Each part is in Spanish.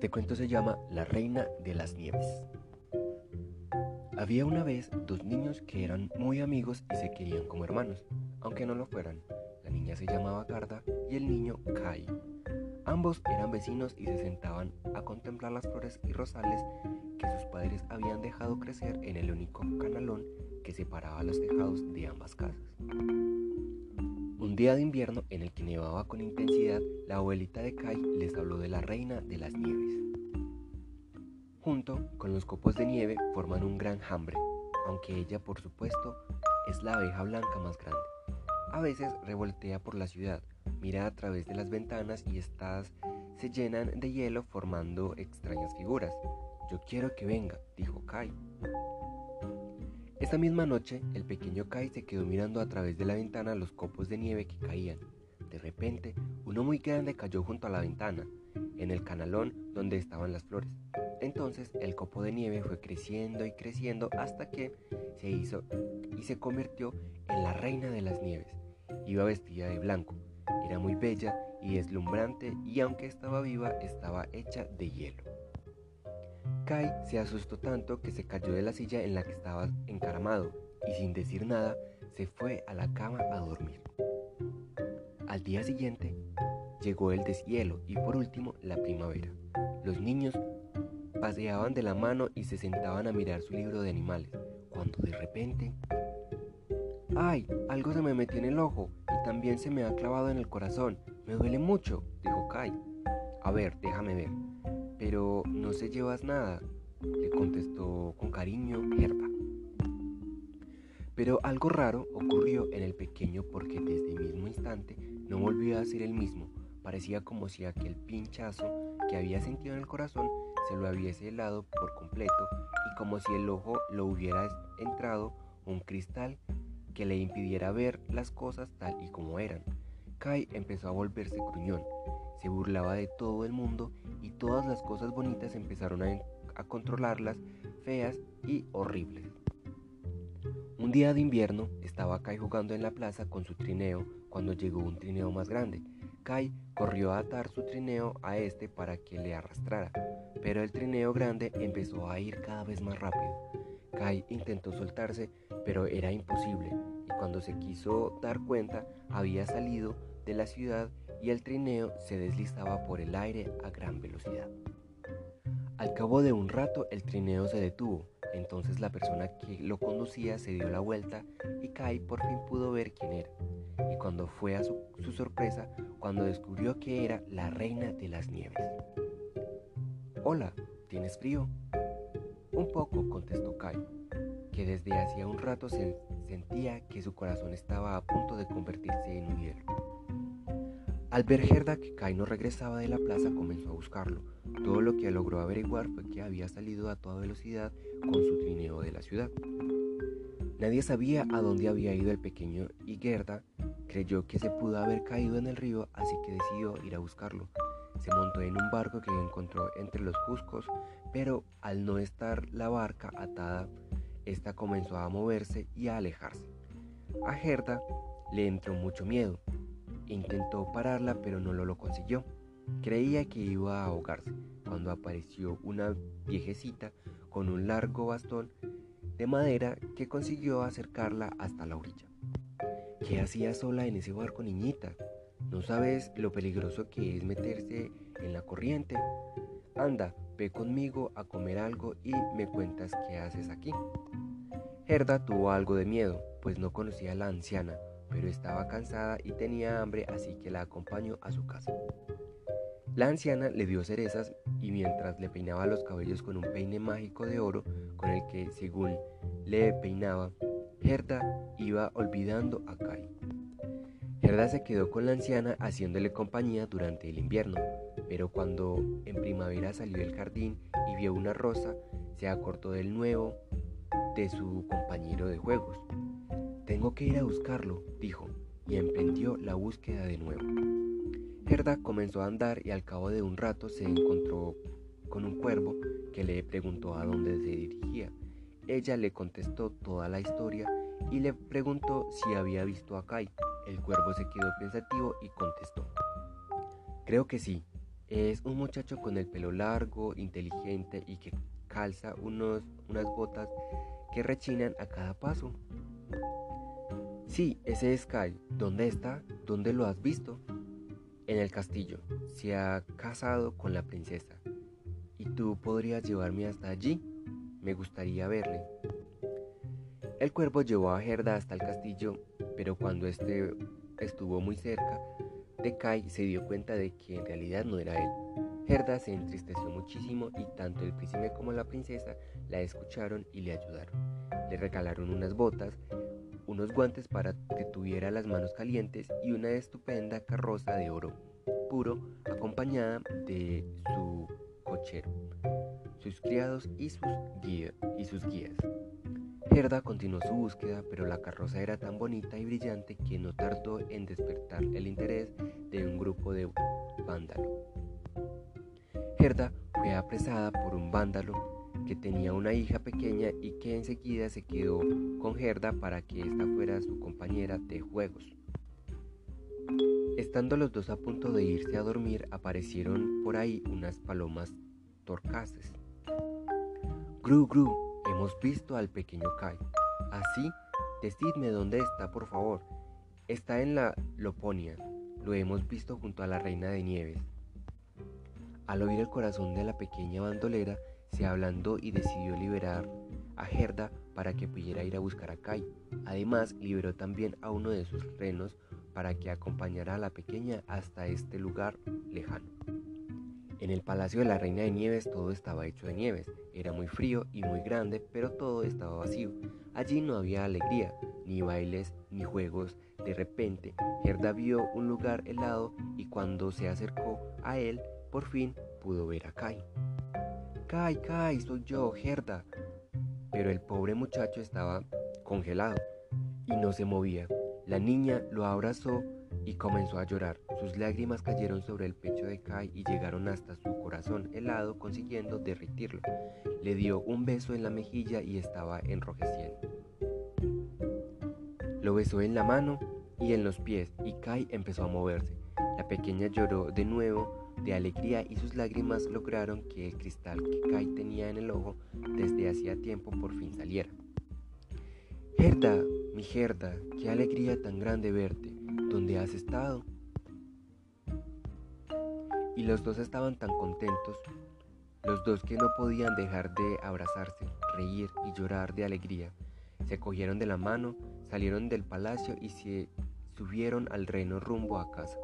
Este cuento se llama La Reina de las Nieves. Había una vez dos niños que eran muy amigos y se querían como hermanos, aunque no lo fueran. La niña se llamaba Garda y el niño Kai. Ambos eran vecinos y se sentaban a contemplar las flores y rosales que sus padres habían dejado crecer en el único canalón que separaba los tejados de ambas casas. Día de invierno en el que nevaba con intensidad, la abuelita de Kai les habló de la reina de las nieves. Junto con los copos de nieve forman un gran hambre, aunque ella por supuesto es la abeja blanca más grande. A veces revoltea por la ciudad, mira a través de las ventanas y estas se llenan de hielo formando extrañas figuras. Yo quiero que venga, dijo Kai. Esta misma noche, el pequeño Kai se quedó mirando a través de la ventana los copos de nieve que caían. De repente, uno muy grande cayó junto a la ventana, en el canalón donde estaban las flores. Entonces el copo de nieve fue creciendo y creciendo hasta que se hizo y se convirtió en la reina de las nieves. Iba vestida de blanco, era muy bella y deslumbrante y aunque estaba viva estaba hecha de hielo. Kai se asustó tanto que se cayó de la silla en la que estaba encaramado y sin decir nada se fue a la cama a dormir. Al día siguiente llegó el deshielo y por último la primavera. Los niños paseaban de la mano y se sentaban a mirar su libro de animales, cuando de repente... ¡Ay! Algo se me metió en el ojo y también se me ha clavado en el corazón. Me duele mucho, dijo Kai. A ver, déjame ver. Pero no se llevas nada, le contestó con cariño Gerda. Pero algo raro ocurrió en el pequeño porque desde el mismo instante no volvió a ser el mismo. Parecía como si aquel pinchazo que había sentido en el corazón se lo hubiese helado por completo y como si el ojo lo hubiera entrado un cristal que le impidiera ver las cosas tal y como eran. Kai empezó a volverse gruñón, se burlaba de todo el mundo y todas las cosas bonitas empezaron a, a controlarlas feas y horribles. Un día de invierno estaba Kai jugando en la plaza con su trineo cuando llegó un trineo más grande. Kai corrió a atar su trineo a este para que le arrastrara, pero el trineo grande empezó a ir cada vez más rápido. Kai intentó soltarse, pero era imposible, y cuando se quiso dar cuenta había salido de la ciudad y el trineo se deslizaba por el aire a gran velocidad. Al cabo de un rato el trineo se detuvo, entonces la persona que lo conducía se dio la vuelta y Kai por fin pudo ver quién era. Y cuando fue a su, su sorpresa cuando descubrió que era la reina de las nieves. Hola, ¿tienes frío? Un poco, contestó Kai, que desde hacía un rato se sentía que su corazón estaba a punto de convertirse en un hielo. Al ver Gerda que Kai no regresaba de la plaza, comenzó a buscarlo. Todo lo que logró averiguar fue que había salido a toda velocidad con su trineo de la ciudad. Nadie sabía a dónde había ido el pequeño y Gerda creyó que se pudo haber caído en el río, así que decidió ir a buscarlo. Se montó en un barco que encontró entre los juscos, pero al no estar la barca atada, esta comenzó a moverse y a alejarse. A Gerda le entró mucho miedo Intentó pararla pero no lo, consiguió. Creía que iba a ahogarse cuando apareció una viejecita con un largo bastón de madera que consiguió acercarla hasta la orilla. ¿Qué hacía sola en ese barco, niñita? ¿No sabes lo peligroso que es meterse en la corriente? Anda, ve conmigo a comer algo y me cuentas qué haces aquí. Gerda tuvo algo de miedo, pues no conocía a la anciana, pero estaba cansada y tenía hambre, así que la acompañó a su casa. La anciana le dio cerezas y mientras le peinaba los cabellos con un peine mágico de oro, con el que, según le peinaba, Gerda iba olvidando a Kai. Gerda se quedó con la anciana haciéndole compañía durante el invierno, pero cuando en primavera salió del jardín y vio una rosa, se acordó del nuevo de su compañero de juegos. Tengo que ir a buscarlo, dijo, y emprendió la búsqueda de nuevo. Gerda comenzó a andar y al cabo de un rato se encontró con un cuervo que le preguntó a dónde se dirigía. Ella le contestó toda la historia y le preguntó si había visto a Kai. El cuervo se quedó pensativo y contestó. Creo que sí. Es un muchacho con el pelo largo, inteligente y que calza unos, unas botas que rechinan a cada paso. Sí, ese es Kai. ¿Dónde está? ¿Dónde lo has visto? En el castillo. Se ha casado con la princesa. ¿Y tú podrías llevarme hasta allí? Me gustaría verle. El cuervo llevó a Gerda hasta el castillo, pero cuando este estuvo muy cerca de Kai se dio cuenta de que en realidad no era él. Gerda se entristeció muchísimo y tanto el príncipe como la princesa la escucharon y le ayudaron. Le regalaron unas botas, unos guantes para que tuviera las manos calientes y una estupenda carroza de oro puro acompañada de su cochero, sus criados y sus guías. Gerda continuó su búsqueda, pero la carroza era tan bonita y brillante que no tardó en despertar el interés de un grupo de vándalos. Gerda fue apresada por un vándalo que tenía una hija pequeña y que enseguida se quedó con Gerda para que ésta fuera su compañera de juegos. Estando los dos a punto de irse a dormir, aparecieron por ahí unas palomas torcaces. Gru, gru, Hemos visto al pequeño Kai. Así, decidme dónde está, por favor. Está en la Loponia. Lo hemos visto junto a la Reina de Nieves. Al oír el corazón de la pequeña bandolera, se ablandó y decidió liberar a Gerda para que pudiera ir a buscar a Kai. Además, liberó también a uno de sus renos para que acompañara a la pequeña hasta este lugar lejano. En el palacio de la Reina de Nieves todo estaba hecho de nieves. Era muy frío y muy grande, pero todo estaba vacío. Allí no había alegría, ni bailes, ni juegos. De repente, Gerda vio un lugar helado y cuando se acercó a él, por fin pudo ver a Kai. Kai, Kai, soy yo, Gerda. Pero el pobre muchacho estaba congelado y no se movía. La niña lo abrazó y comenzó a llorar. Sus lágrimas cayeron sobre el pecho de Kai y llegaron hasta su corazón helado, consiguiendo derritirlo. Le dio un beso en la mejilla y estaba enrojeciendo. Lo besó en la mano y en los pies y Kai empezó a moverse. La pequeña lloró de nuevo de alegría y sus lágrimas lograron que el cristal que Kai tenía en el ojo desde hacía tiempo por fin saliera. Gerda, mi Gerda, qué alegría tan grande verte. ¿Dónde has estado? Y los dos estaban tan contentos, los dos que no podían dejar de abrazarse, reír y llorar de alegría. Se cogieron de la mano, salieron del palacio y se subieron al reino rumbo a casa.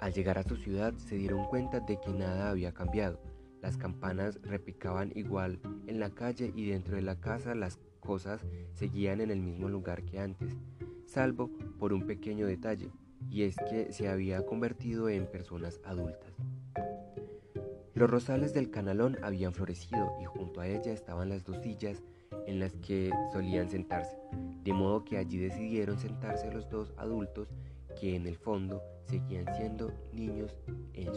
Al llegar a su ciudad se dieron cuenta de que nada había cambiado. Las campanas repicaban igual en la calle y dentro de la casa las cosas seguían en el mismo lugar que antes, salvo por un pequeño detalle y es que se había convertido en personas adultas. Los rosales del canalón habían florecido y junto a ella estaban las dos sillas en las que solían sentarse, de modo que allí decidieron sentarse los dos adultos que en el fondo seguían siendo niños en